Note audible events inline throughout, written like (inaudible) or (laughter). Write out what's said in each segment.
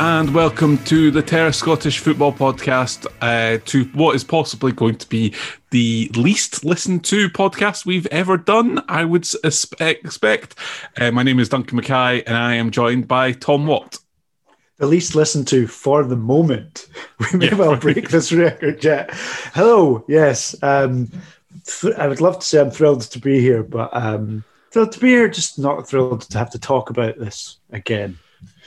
And welcome to the Terra Scottish Football Podcast, uh, to what is possibly going to be the least listened to podcast we've ever done, I would expect. Uh, my name is Duncan Mackay and I am joined by Thom Watt. The least listened to for the moment. (laughs) We may yeah, well break (laughs) this record yet. Hello, yes. Um, th- I would love to say I'm thrilled to be here, but um, thrilled to be here, just not thrilled to have to talk about this again.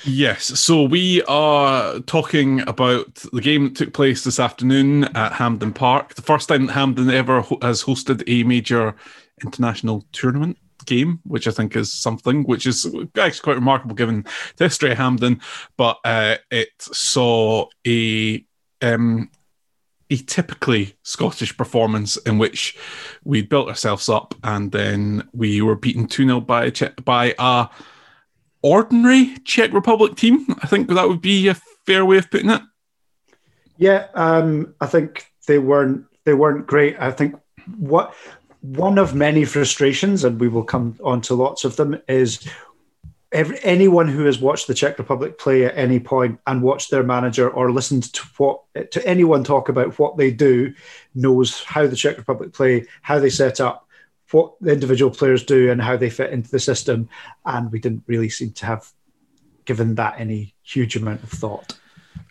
Yes, so we are talking about the game that took place this afternoon at Hampden Park. The first time that Hampden ever ho- has hosted a major international tournament game, which I think is something which is actually quite remarkable given the history of Hampden. But uh, it saw a um, a typically Scottish performance in which we built ourselves up and then we were beaten 2 0 by, by a ordinary Czech Republic team. I think that would be a fair way of putting it. Yeah, um, I think they weren't they weren't great. I think what one of many frustrations, and we will come on to lots of them, is every, anyone who has watched the Czech Republic play at any point and watched their manager or listened to what to anyone talk about what they do knows how the Czech Republic play, how they set up, what the individual players do and how they fit into the system. And we didn't really seem to have given that any huge amount of thought.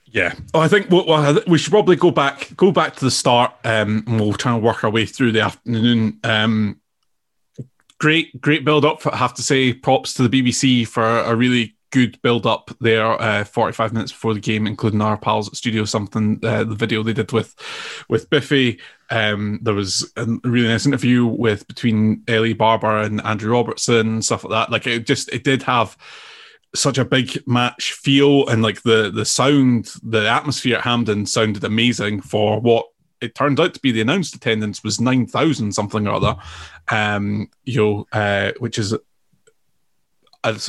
Yeah, oh, I think well, we should probably go back go back to the start, um, and we'll try and work our way through the afternoon. Um, great, great build up. I have to say, props to the BBC for a really good build up there. Uh, Forty five minutes before the game, including our pals at Studio Something, uh, the video they did with with Biffy, um, there was a really nice interview with between Ellie Barber and Andrew Robertson, stuff like that. Like it just it did have such a big match feel and like the the sound, the atmosphere at Hampden sounded amazing for what it turned out to be the announced attendance was 9,000 something or other. Um, you know, uh, which is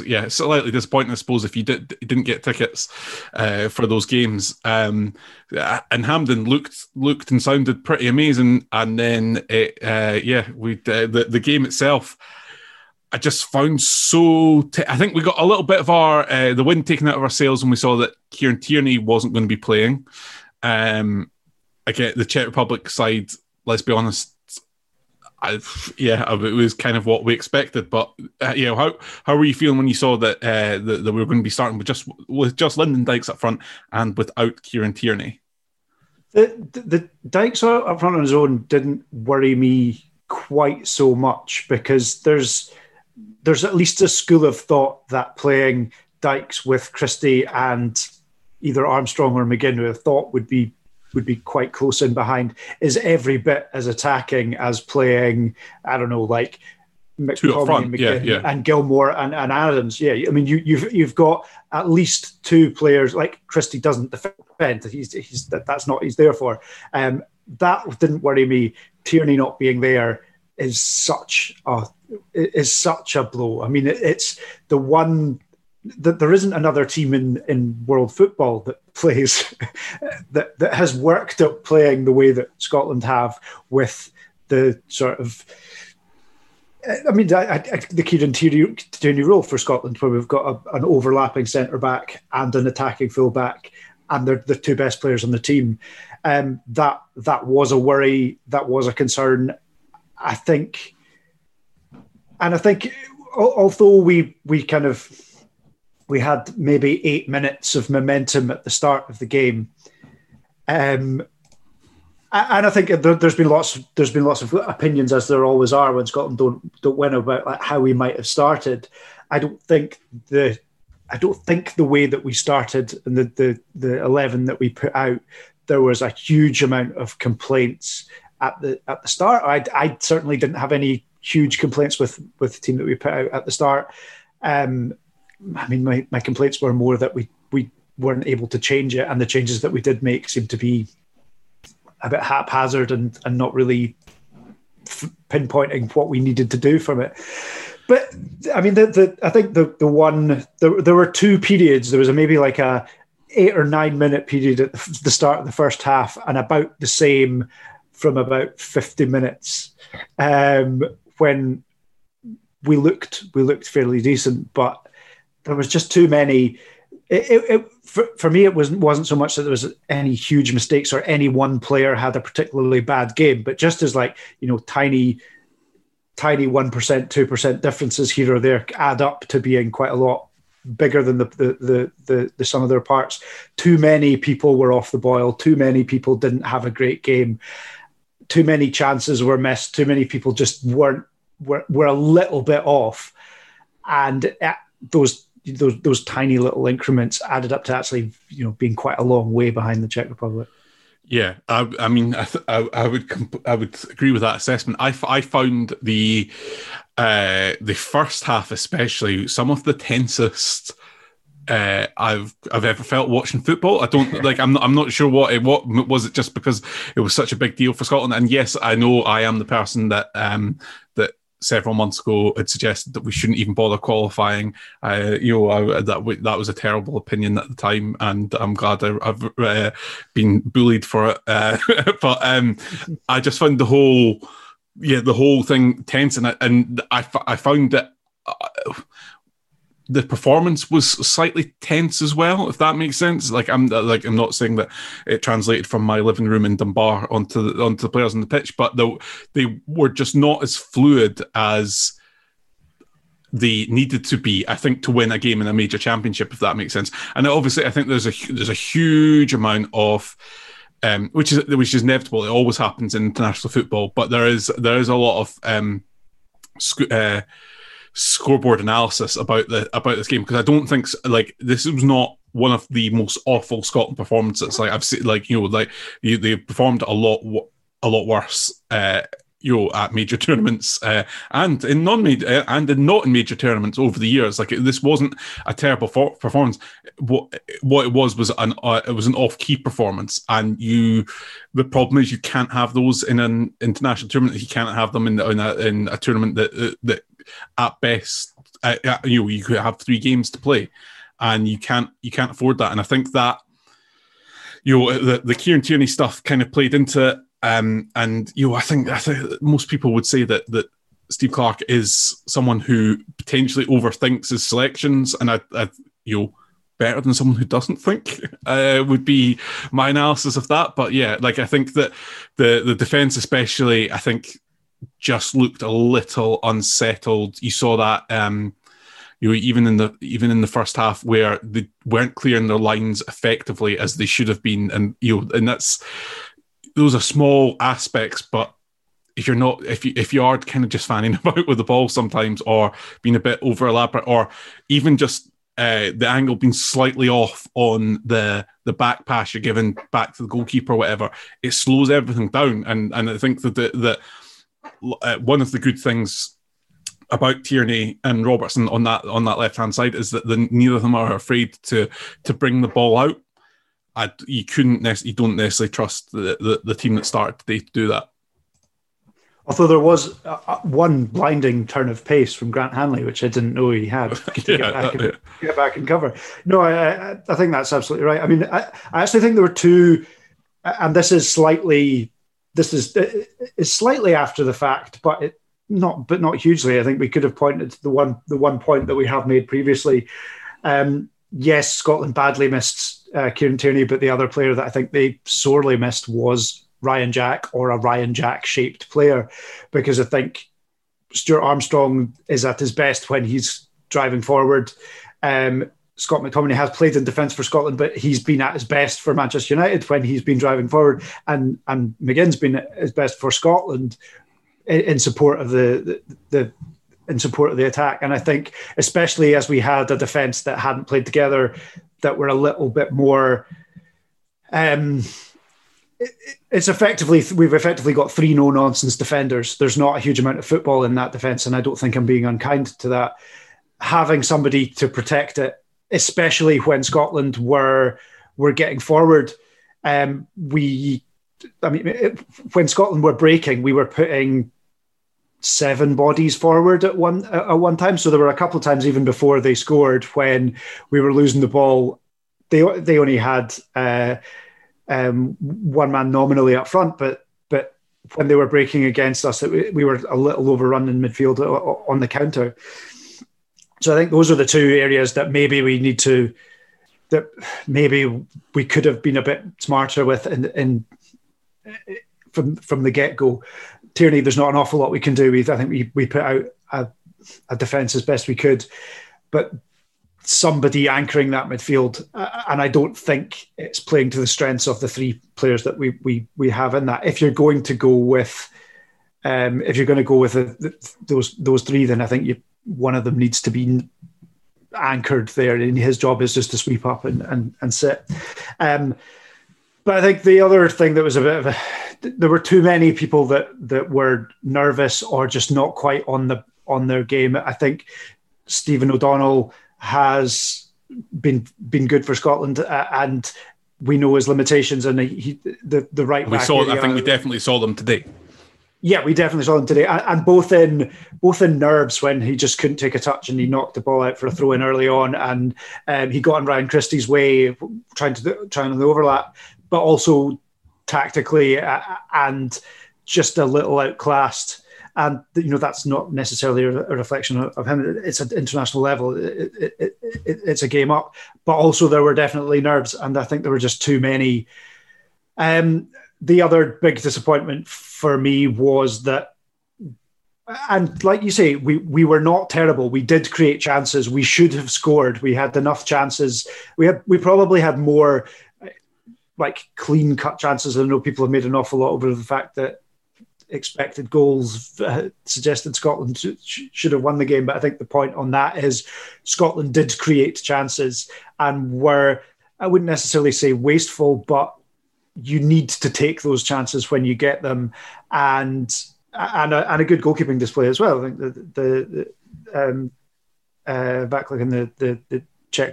yeah, slightly disappointing, I suppose, if you did didn't get tickets uh, for those games. Um, and Hampden looked looked and sounded pretty amazing, and then it, uh, yeah, we uh, the the game itself. I just found so. T- I think we got a little bit of our uh, the wind taken out of our sails when we saw that Kieran Tierney wasn't going to be playing. Um, again, the Czech Republic side. Let's be honest, I, yeah, it was kind of what we expected. But uh, you know, how how were you feeling when you saw that uh, that, that we were going to be starting with just with just Lyndon Dykes up front and without Kieran Tierney? The the, the Dykes up front on his own didn't worry me quite so much because there's there's at least a school of thought that playing Dykes with Christie and either Armstrong or McGinn, who I thought would be would be quite close in behind, is every bit as attacking as playing. I don't know, like McTominay and, yeah, yeah. and Gilmour and, and Adams. Yeah, I mean, you, you've you've got at least two players. Like Christie doesn't defend. He's he's that, that's not he's there for. Um, that didn't worry me. Tierney not being there is such a is such a blow. I mean, it, it's the one that there isn't another team in, in world football that plays (laughs) that that has worked at playing the way that Scotland have with the sort of I mean, I, I, the Kieran Tierney, role for Scotland, where we've got a, an overlapping centre back and an attacking full back, and they're the two best players on the team. Um, that that was a worry, that was a concern. I think, and I think, although we we kind of we had maybe eight minutes of momentum at the start of the game. Um, and I think there's been lots there's been lots of opinions as there always are when Scotland don't don't win about like how we might have started. I don't think the I don't think the way that we started and the the the eleven that we put out there was a huge amount of complaints at the at the start. I I certainly didn't have any huge complaints with with the team that we put out at the start. Um, I mean, my, my complaints were more that we we weren't able to change it, and the changes that we did make seemed to be a bit haphazard and and not really f- pinpointing what we needed to do from it. But I mean, the, the I think the the one there, there were two periods. There was a, maybe like a eight or nine minute period at the start of the first half, and about the same from about fifty minutes um, when we looked we looked fairly decent, but there was just too many. It, it, it, for, for me, it wasn't wasn't so much that there was any huge mistakes or any one player had a particularly bad game, but just as like you know tiny, tiny one percent, two percent differences here or there add up to being quite a lot bigger than the, the the the the sum of their parts. Too many people were off the boil. Too many people didn't have a great game. Too many chances were missed. Too many people just weren't were, were a little bit off, and uh, those those those tiny little increments added up to actually you know being quite a long way behind the Czech Republic. Yeah, I, I mean, I, th- I, I, would comp- I would agree with that assessment. I, f- I found the uh, the first half, especially, some of the tensest uh, I've I've ever felt watching football. I don't (laughs) like. I'm not, I'm not sure what it what was it just because it was such a big deal for Scotland. And yes, I know I am the person that um that several months ago had suggested that we shouldn't even bother qualifying. Uh, you know, I, that that was a terrible opinion at the time, and I'm glad I, have uh, been bullied for it. Uh, (laughs) but um, I just found the whole, yeah, the whole thing tense, and and I, I found that uh, the performance was slightly tense as well, if that makes sense. Like I'm like I'm not saying that it translated from my living room in Dunbar onto the, onto the players on the pitch, but they, they were just not as fluid as they needed to be, I think, to win a game in a major championship, if that makes sense. And obviously, I think there's a there's a huge amount of um, which is which is inevitable. It always happens in international football, but there is there is a lot of um, uh, scoreboard analysis about the about this game because I don't think like this was not one of the most awful Scotland performances. Like I've seen, like you know, like you, they performed a lot a lot worse. Uh, you know, at major (laughs) tournaments uh, and in non-major uh, and in not in major tournaments over the years. Like this wasn't a terrible for- performance. What what it was was an uh, it was an off-key performance, and you. The problem is you can't have those in an international tournament. You can't have them in in a, in a tournament that that at best, uh, uh, you know, you could have three games to play, and you can't you can't afford that. And I think that you know the the Kieran Tierney stuff kind of played into it. Um, and you know, I think I think most people would say that that Steve Clarke is someone who potentially overthinks his selections, and I, I you know better than someone who doesn't think (laughs) uh, would be my analysis of that. But yeah, like I think that the the defense, especially, I think just looked a little unsettled. You saw that, um, you know, even in the even in the first half where they weren't clearing their lines effectively as they should have been, and you know, and that's those are small aspects, but if you're not if you if you are kind of just fanning (laughs) about with the ball sometimes or being a bit over elaborate or even just uh, the angle being slightly off on the the back pass you're giving back to the goalkeeper, or whatever, it slows everything down. And and I think that the, that uh, one of the good things about Tierney and Robertson on that on that left hand side is that the, neither of them are afraid to to bring the ball out. I, you couldn't you don't necessarily trust the, the, the team that started today to do that. Although there was uh, uh, one blinding turn of pace from Grant Hanley, which I didn't know he had (laughs) yeah, get, back and, yeah. get back and cover. No, I, I, think that's absolutely right. I mean, I, I actually think there were two, and this is slightly, this is is slightly after the fact, but it not, but not hugely. I think we could have pointed to the one the one point that we have made previously. Um, yes, Scotland badly missed uh, Kieran Tierney, but the other player that I think they sorely missed was Ryan Jack or a Ryan Jack shaped player because I think Stuart Armstrong is at his best when he's driving forward. Um, Scott McTominay has played in defence for Scotland, but he's been at his best for Manchester United when he's been driving forward, and and McGinn's been at his best for Scotland in, in support of the, the, the in support of the attack. And I think, especially as we had a defence that hadn't played together, that were a little bit more. Um, it's effectively we've effectively got three no nonsense defenders. There's not a huge amount of football in that defence, and I don't think I'm being unkind to that. Having somebody to protect it, especially when Scotland were were getting forward, um, we, I mean, it, when Scotland were breaking, we were putting seven bodies forward at one at one time. So there were a couple of times even before they scored when we were losing the ball. They they only had. Uh, um, one man nominally up front, but but when they were breaking against us, it, we were a little overrun in midfield on the counter. So I think those are the two areas that maybe we need to that maybe we could have been a bit smarter with in, in from from the get go. Tierney, there's not an awful lot we can do. We I think we we put out a, a defence as best we could, but somebody anchoring that midfield. Uh, and I don't think it's playing to the strengths of the three players that we we we have in that. If you're going to go with, um, if you're going to go with those those three, then I think you, one of them needs to be anchored there, and his job is just to sweep up and and, and sit. Um, but I think the other thing that was a bit of a there were too many people that that were nervous or just not quite on the on their game. I think Stephen O'Donnell has been been good for Scotland, uh, and we know his limitations. And he, the the right. We saw. I think we definitely saw them today. Yeah, we definitely saw them today, and, both in both in nerves when he just couldn't take a touch and he knocked the ball out for a throw in early on, and um, he got in Ryan Christie's way trying to trying to the overlap, but also tactically uh, and just a little outclassed and you know that's not necessarily a, reflection of him. It's an international level. It, it, it, it's a game up, but also there were definitely nerves, and I think there were just too many. Um, the other big disappointment for me was that, and like you say, we we were not terrible. We did create chances. We should have scored. We had enough chances. We had we probably had more like clean cut chances. I know people have made an awful lot over the fact that expected goals uh, suggested Scotland sh- should have won the game. But I think the point on that is Scotland did create chances and were, I wouldn't necessarily say wasteful, but you need to take those chances when you get them. And and a, and a good goalkeeping display as well. I think the the, the um, uh, and the the, the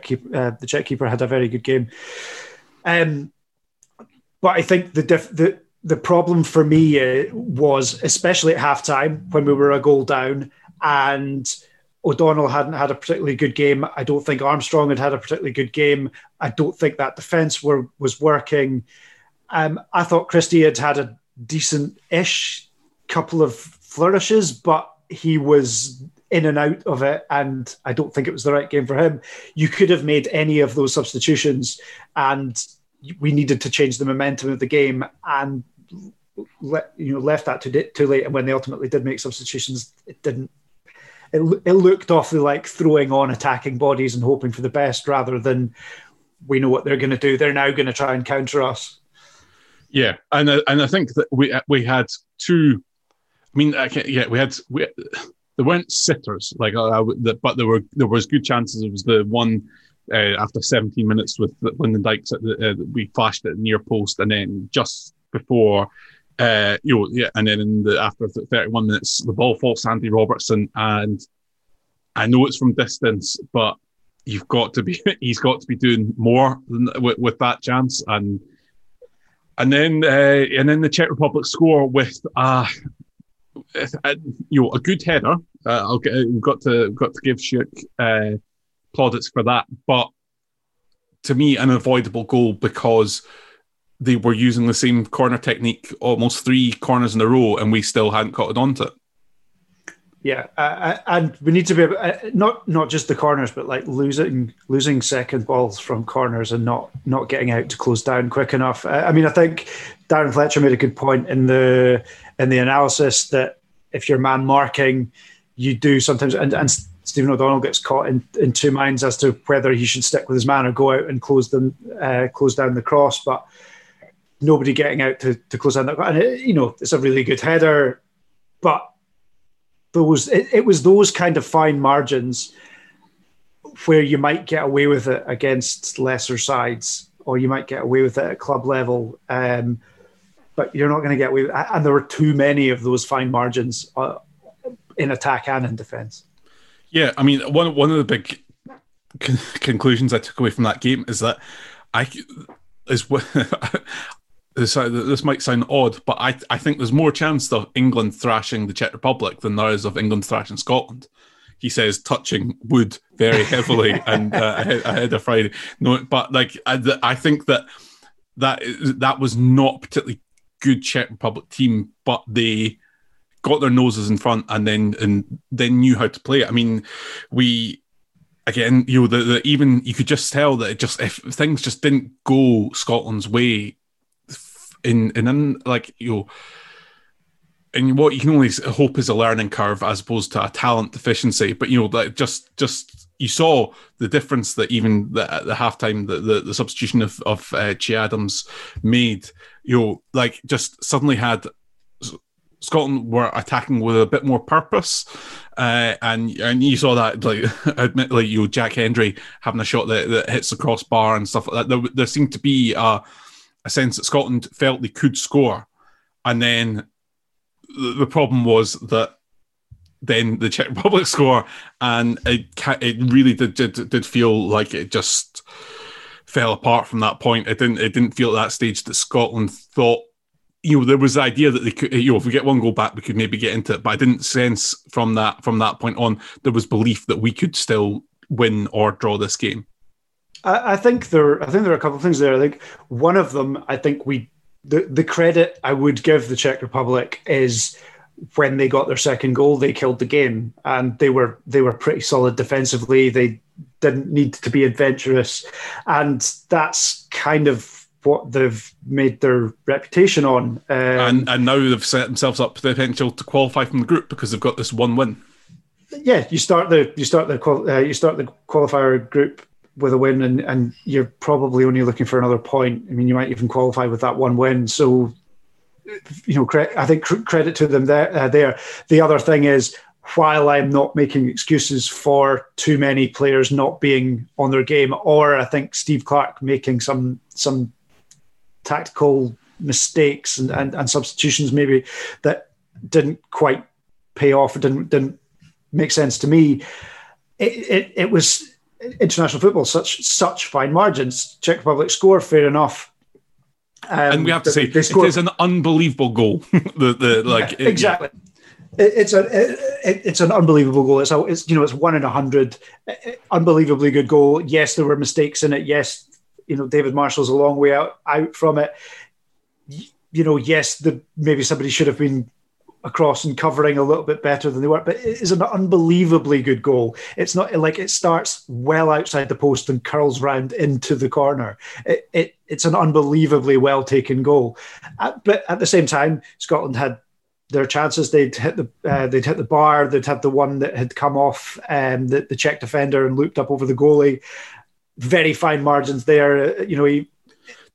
keeper, uh, the Czech keeper had a very good game. Um, but I think the diff- the the problem for me uh, was, especially at halftime when we were a goal down and O'Donnell hadn't had a particularly good game. I don't think Armstrong had had a particularly good game. I don't think that defense were, was working. Um, I thought Christie had had a decent-ish couple of flourishes, but he was in and out of it, and I don't think it was the right game for him. You could have made any of those substitutions, and we needed to change the momentum of the game and you know left that too, too late. And when they ultimately did make substitutions, it didn't. It, it looked awfully like throwing on attacking bodies and hoping for the best rather than we know what they're going to do. They're now going to try and counter us. Yeah, and uh, and I think that we we had two. I mean, yeah, we had we they weren't sitters like uh, the, but there were there was good chances. It was the one uh, after 17 minutes with Lyndon Dykes at the, uh, we flashed it near post, and then just before. Uh, you know, yeah, and then in the after 31 minutes, the ball falls Andy Robertson, and I know it's from distance, but you've got to be (laughs) he's got to be doing more with, with that chance, and and then uh, and then the Czech Republic score with uh, a, you know a good header. Uh, I'll get we've got to got to give Schick uh, plaudits for that, but to me an avoidable goal because they were using the same corner technique almost three corners in a row, and we still hadn't caught on to it. Yeah, uh, and we need to be uh, not not just the corners, but like losing losing second balls from corners and not not getting out to close down quick enough. Uh, I mean, I think Darren Fletcher made a good point in the in the analysis that if you're man marking, you do sometimes, and, and Stephen O'Donnell gets caught in, in two minds as to whether he should stick with his man or go out and close them uh, close down the cross, but nobody getting out to, to close down that. And it, you know, it's a really good header, but those it, it was those kind of fine margins where you might get away with it against lesser sides, or you might get away with it at club level. Um, but you're not going to get away with it. And there were too many of those fine margins uh, in attack and in defence. Yeah, I mean, one one of the big con- conclusions I took away from that game is that I is (laughs) this, this might sound odd, but I, I think there's more chance of England thrashing the Czech Republic than there is of England thrashing Scotland. He says touching wood very heavily (laughs) and uh, ahead, ahead of Friday. No, but like I, I think that that that was not particularly good Czech Republic team, but they got their noses in front and then and then knew how to play it. I mean, we again, you know, the, the even you could just tell that it just if things just didn't go Scotland's way in in, in like you know and what you can only hope is a learning curve as opposed to a talent deficiency. But you know, like just just you saw the difference that even the, at the halftime the, the, the substitution of of uh, Che Adams made. You know, like just suddenly had Scotland were attacking with a bit more purpose, uh, and and you saw that like (laughs) admittedly, you know, Jack Hendry having a shot that, that hits the crossbar and stuff like that. There, there seemed to be a a sense that Scotland felt they could score, and then the problem was that then the Czech (laughs) Republic score, and it it really did did, did feel like it just fell apart from that point. It didn't it didn't feel at that stage that Scotland thought you know there was the idea that they could you know if we get one goal back we could maybe get into it, but I didn't sense from that from that point on there was belief that we could still win or draw this game. I, I think there. I think there are a couple of things there. I think one of them. I think we the the credit I would give the Czech Republic is when they got their second goal, they killed the game, and they were they were pretty solid defensively. They didn't need to be adventurous, and that's kind of what they've made their reputation on. Um, and and now they've set themselves up the potential to qualify from the group because they've got this one win. Yeah, you start the you start the uh, you start the qualifier group with a win, and, and you're probably only looking for another point. I mean, you might even qualify with that one win. So, you know, cre- I think cr- credit to them there. Uh, there. The other thing is, while I'm not making excuses for too many players not being on their game, or I think Steve Clarke making some some tactical mistakes and, and, and substitutions maybe that didn't quite pay off, didn't didn't make sense to me. It, it, it was international football such such fine margins. Czech Republic score, fair enough. Um, and we have to say they score, it is an unbelievable goal. (laughs) the the like yeah, exactly. It, it's a it, it's an unbelievable goal. It's, a, it's you know it's one in a hundred, unbelievably good goal. Yes, there were mistakes in it. Yes, you know David Marshall's a long way out out from it. You know, yes, the maybe somebody should have been across and covering a little bit better than they were. But it is an unbelievably good goal. It's not like it starts well outside the post and curls round into the corner. It, it it's an unbelievably well taken goal. But at the same time, Scotland had their chances. They'd hit the uh, they'd hit the bar. They'd had the one that had come off um, the, the Czech defender and looped up over the goalie. Very fine margins there. You know, he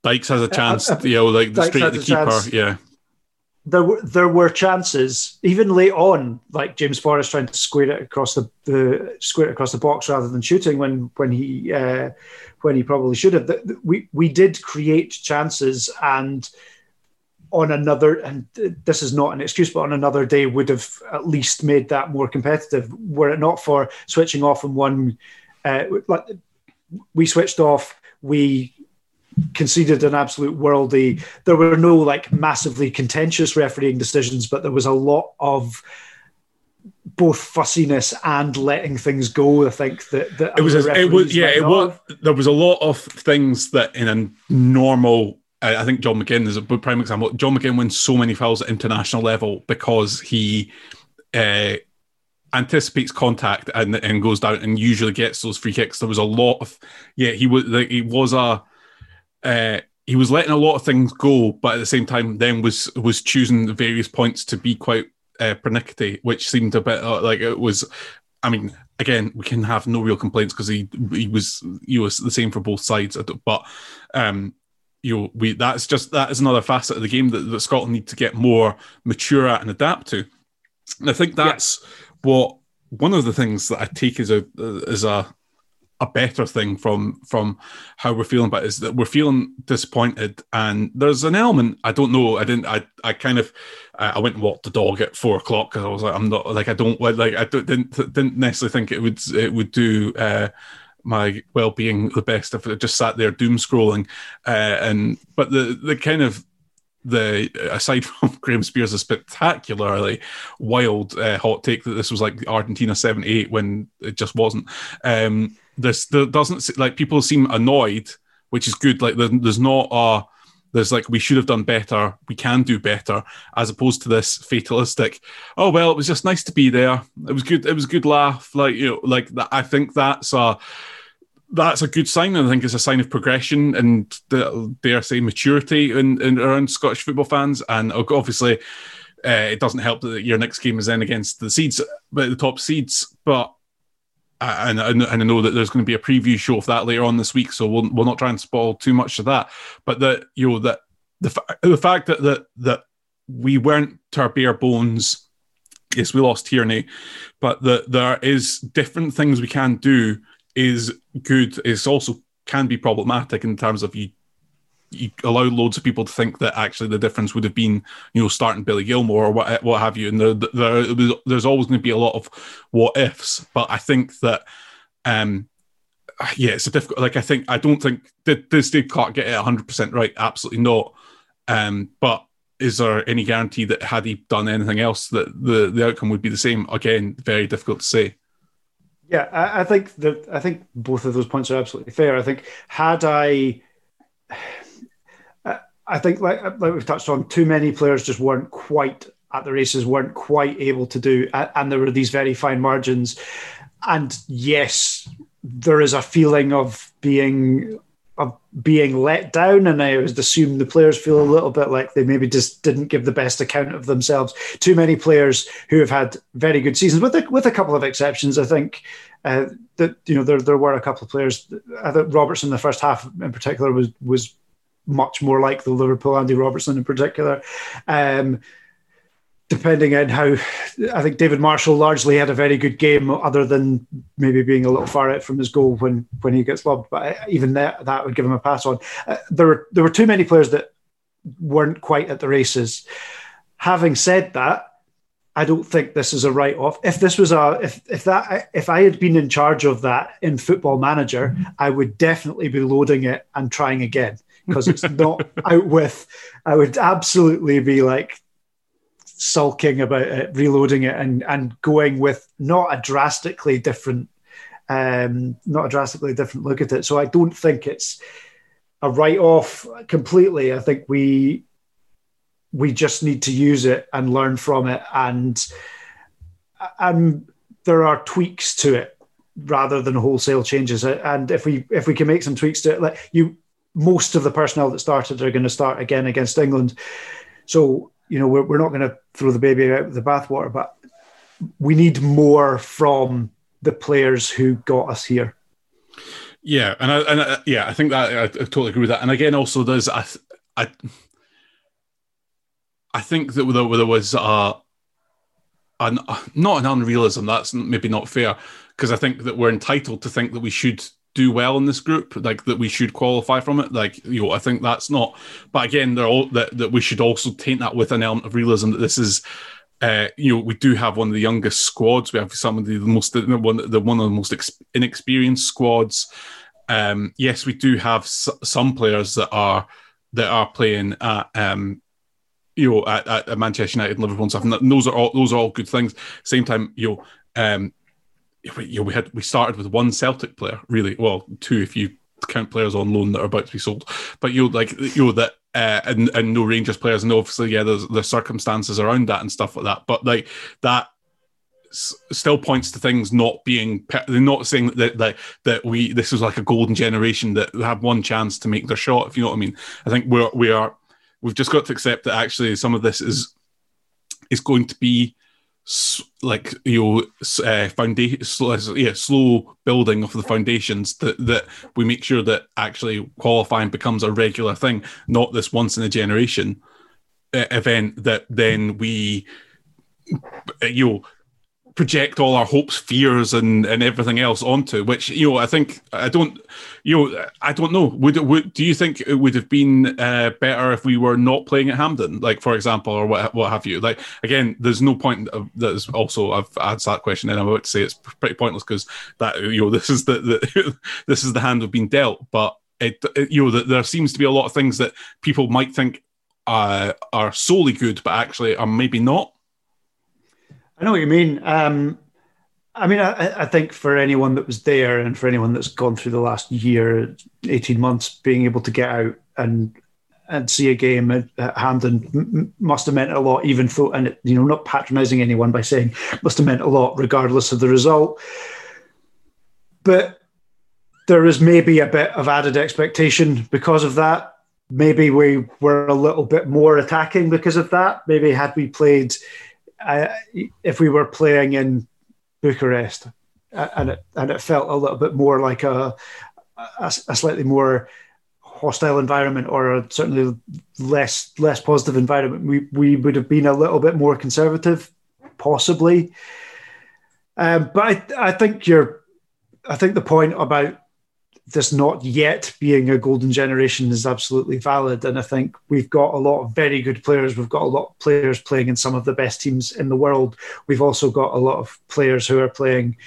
Dykes has a chance. Uh, uh, you know, like the straight the keeper. Chance. Yeah there were there were chances even late on, like James Forrest trying to square it across the, the square it across the box rather than shooting when when he uh, when he probably should have. We we did create chances and on another and this is not an excuse but on another day would have at least made that more competitive were it not for switching off in one uh, like we switched off we conceded an absolute worldie. There were no like massively contentious refereeing decisions, but there was a lot of both fussiness and letting things go. I think that, that it was, it was, yeah, it was. There was a lot of things that in a normal. I think John McGinn is a prime example. John McGinn wins so many fouls at international level because he uh, anticipates contact and, and goes down and usually gets those free kicks. There was a lot of, yeah, he was, like, he was a, uh, he was letting a lot of things go, but at the same time, then was was choosing the various points to be quite uh, pernickety, which seemed a bit uh, like it was. I mean, again, we can have no real complaints because he he was he was the same for both sides, but um, you know, we that's just that is another facet of the game that, that Scotland need to get more mature at and adapt to. And I think that's yeah. what one of the things that I take as a as a a better thing from from how we're feeling about it is that we're feeling disappointed and there's an element i don't know i didn't i i kind of i went and walked the dog at four o'clock because i was like i'm not like i don't like i didn't didn't necessarily think it would it would do uh my well-being the best if I just sat there doom scrolling uh, and but the the kind of the aside (laughs) from Graham Spiers' spectacularly wild uh, hot take that this was like Argentina '78 when it just wasn't. Um, this there doesn't like people seem annoyed, which is good. Like there's not a there's like we should have done better, we can do better, as opposed to this fatalistic. Oh well, it was just nice to be there. It was good. It was a good laugh. Like you know, like. I think that's a that's a good sign, I think it's a sign of progression and dare I say maturity in, in around Scottish football fans. And obviously, uh, it doesn't help that your next game is then against the seeds, but the top seeds. But and, and, I know that there's going to be a preview show of that later on this week, so we'll we'll not try and spoil too much of that. But that you know that the the fact that that that we weren't to our bare bones, yes, we lost Tierney, but that there is different things we can do is good. It's also can be problematic in terms of you you allow loads of people to think that actually the difference would have been, you know, starting Billy Gilmour or what, what have you. And there, there, there's always going to be a lot of what ifs. But I think that, um, yeah, it's a difficult. Like I think I don't think did did Steve Clarke get it 100 percent right? Absolutely not. Um, but is there any guarantee that had he done anything else that the the outcome would be the same? Again, very difficult to say. Yeah, I, I think that I think both of those points are absolutely fair. I think had I I think, like like we've touched on, too many players just weren't quite at the races, weren't quite able to do, and there were these very fine margins. And yes, there is a feeling of being of being let down, and I would assume the players feel a little bit like they maybe just didn't give the best account of themselves. Too many players who have had very good seasons, with a, with a couple of exceptions. I think uh, that you know there there were a couple of players. I think Robertson the first half in particular was was much more like the Liverpool Andy Robertson in particular. Um, depending on how I think David Marshall largely had a very good game, other than maybe being a little far out from his goal when when he gets lobbed. But even that that would give him a pass on. Uh, there were there were too many players that weren't quite at the races. Having said that. I don't think this is a write off. If this was a if if that if I had been in charge of that in Football Manager, I would definitely be loading it and trying again because it's not out with. I would absolutely be like sulking about it, reloading it, and and going with not a drastically different, um, not a drastically different look at it. So I don't think it's a write off completely. I think we we just need to use it and learn from it, and and there are tweaks to it rather than wholesale changes. And if we if we can make some tweaks to it, like you most of the personnel that started are going to start again against England. So, you know, we're, we're not going to throw the baby out with the bathwater, but we need more from the players who got us here. Yeah, and I, and I, yeah, I think that I, I, totally agree with that. And again, also there's I, I I think that there, there was a, an, not an unrealism. That's maybe not fair because I think that we're entitled to think that we should do well in this group, like that we should qualify from it. Like you know, I think that's not. But again, they're all that that we should also taint that with an element of realism that this is. Uh, you know, we do have one of the youngest squads. We have some of the, most the one the one of the most ex- inexperienced squads. Um, yes, we do have s- some players that are that are playing at um, you know at, at Manchester United Liverpool and stuff. And those are all those are all good things. Same time, you know, um, you know, we had we started with one Celtic player, really. Well, two if you count players on loan that are about to be sold. But you know, like you know that. Uh, and, and no Rangers players, and obviously, yeah, there's the circumstances around that and stuff like that. But like that still points to things not being they're not saying that that that we this is like a golden generation that have one chance to make their shot if you know what i mean i think we're we are we've just got to accept that actually some of this is is going to be like you know uh, foundation yeah slow building of the foundations that that we make sure that actually qualifying becomes a regular thing not this once in a generation uh, event that then we you know project all our hopes, fears, and and everything else onto. Which you know, I think I don't, you know, I don't know. Would would do you think it would have been uh, better if we were not playing at Hampden, like for example, or what what have you? Like again, there's no point. Of, that is also I've asked that question, and I'm about to say it's pretty pointless because that you know (laughs) this is the, the (laughs) this is the hand we've been dealt, but. It, it, you know, that there seems to be a lot of things that people might think uh, are solely good, but actually are maybe not. I know what you mean. Um, I mean, I, I, think for anyone that was there and for anyone that's gone through the last year, 18 months, being able to get out and and see a game at, at Hampden must have meant a lot, even though, and you know, not patronising anyone by saying must have meant a lot, regardless of the result. But there is maybe a bit of added expectation because of that. Maybe we were a little bit more attacking because of that. Maybe had we played I, if we were playing in Bucharest, and it and it felt a little bit more like a a, a slightly more hostile environment or a certainly less less positive environment, we we would have been a little bit more conservative, possibly. Um, but I, I think you're, I think the point about this not yet being a golden generation is absolutely valid. And I think we've got a lot of very good players. We've got a lot of players playing in some of the best teams in the world. We've also got a lot of players who are playing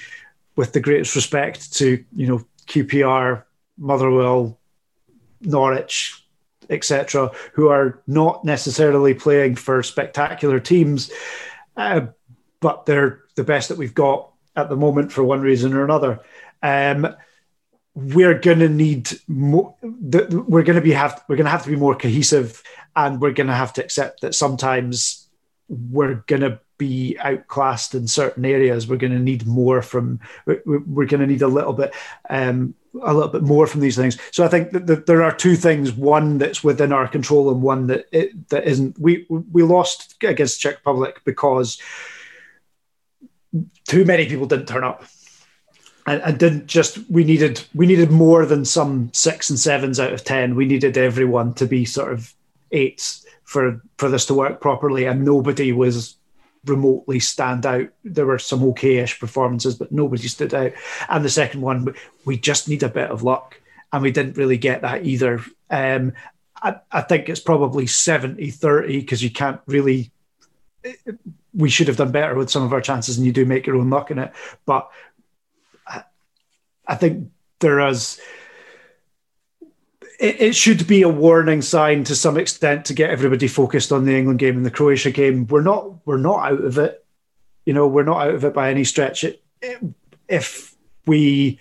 with the greatest respect to, you know, QPR, Motherwell, Norwich, etc., who are not necessarily playing for spectacular teams, uh, but they're the best that we've got at the moment for one reason or another. Um, we're going to need more we're going to be have we're going to have to be more cohesive and we're going to have to accept that sometimes we're going to be outclassed in certain areas. We're going to need more from we're going to need a little bit um, a little bit more from these things. So i think that, there are two things one that's within our control and one that it, that isn't. We we lost against czech republic because too many people didn't turn up and, and didn't just we needed we needed more than some six and sevens out of ten. We needed everyone to be sort of eights for for this to work properly, and nobody was remotely stand out. There were some okayish performances, but nobody stood out. And the second one, we just need a bit of luck, and we didn't really get that either. Um, I, I think it's probably 70 30 because you can't really. We should have done better with some of our chances, and you do make your own luck in it. But I think there is. It, it should be a warning sign to some extent to get everybody focused on the England game and the Croatia game. We're not. We're not out of it. You know, we're not out of it by any stretch. It, it, if we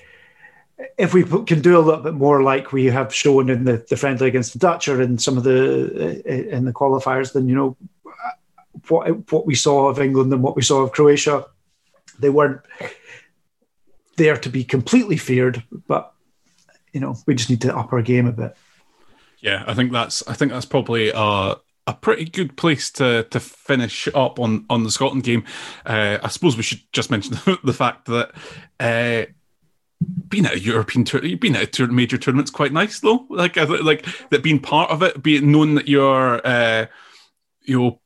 if we can do a little bit more like we have shown in the, the friendly against the Dutch or in some of the in the qualifiers, then you know what what we saw of England and what we saw of Croatia, they weren't there to be completely feared, but you know, we just need to up our game a bit. Yeah, I think that's I think that's probably a a pretty good place to to finish up on on the Scotland game. Uh, I suppose we should just mention (laughs) the fact that. Uh, being at a European tour, being at a major tournament's quite nice though. Like, like that being part of it, being known that you're, uh, you know,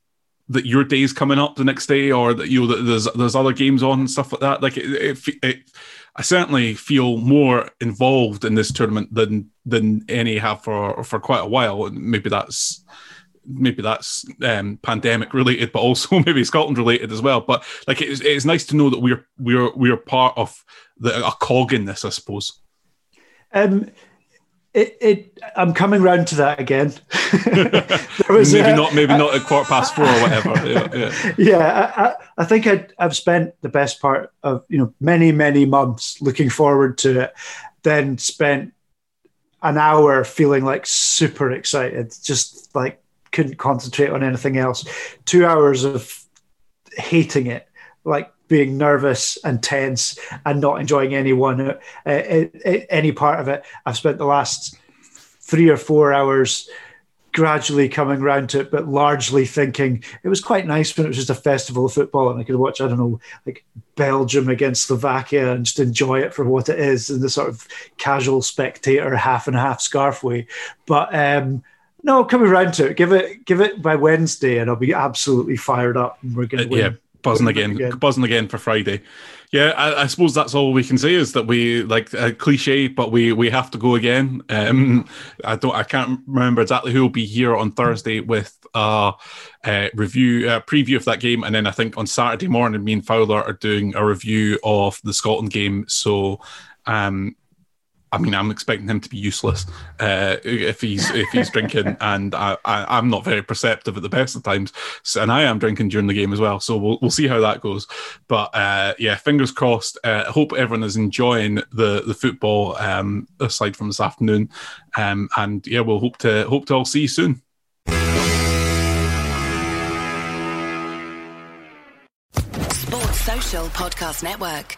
that your day's coming up the next day, or that you know that there's there's other games on and stuff like that. Like it, it, it I certainly feel more involved in this tournament than than any have for for quite a while. Maybe that's maybe that's um, pandemic related, but also (laughs) maybe Scotland related as well. But like it's, it's nice to know that we're we're we're part of the a cog in this, I suppose. Um, it, it I'm coming round to that again. (laughs) maybe not maybe not at quarter past four or whatever. Yeah, yeah. yeah I, I, think I, I've spent the best part of you know many many months looking forward to it, then spent an hour feeling like super excited, just like couldn't concentrate on anything else. Two hours of hating it, like being nervous and tense and not enjoying anyone uh, uh, uh, any part of it. I've spent the last three or four hours gradually coming around to it, but largely thinking it was quite nice when it was just a festival of football and I could watch, I don't know, like Belgium against Slovakia and just enjoy it for what it is in the sort of casual spectator half and half scarf way. But um, no, coming around to it, give it give it by Wednesday, and I'll be absolutely fired up. And we're going to uh, yeah, buzzing again, again, buzzing again for Friday. Yeah, I, I, suppose that's all we can say is that we like a cliche, but we we have to go again. Um, I don't, I can't remember exactly who will be here on Thursday with a, a review, a preview of that game, and then I think on Saturday morning, me and Fowler are doing a review of the Scotland game. So um, I mean, I'm expecting him to be useless uh, if he's if he's drinking, (laughs) and I, I, am not very perceptive at the best of times, so, and I am drinking during the game as well. So we'll we'll see how that goes. But uh, yeah, fingers crossed. Uh, I hope everyone is enjoying the the football um, aside from this afternoon, um, and yeah, we'll hope to hope to all see you soon. Sports Social Podcast Network.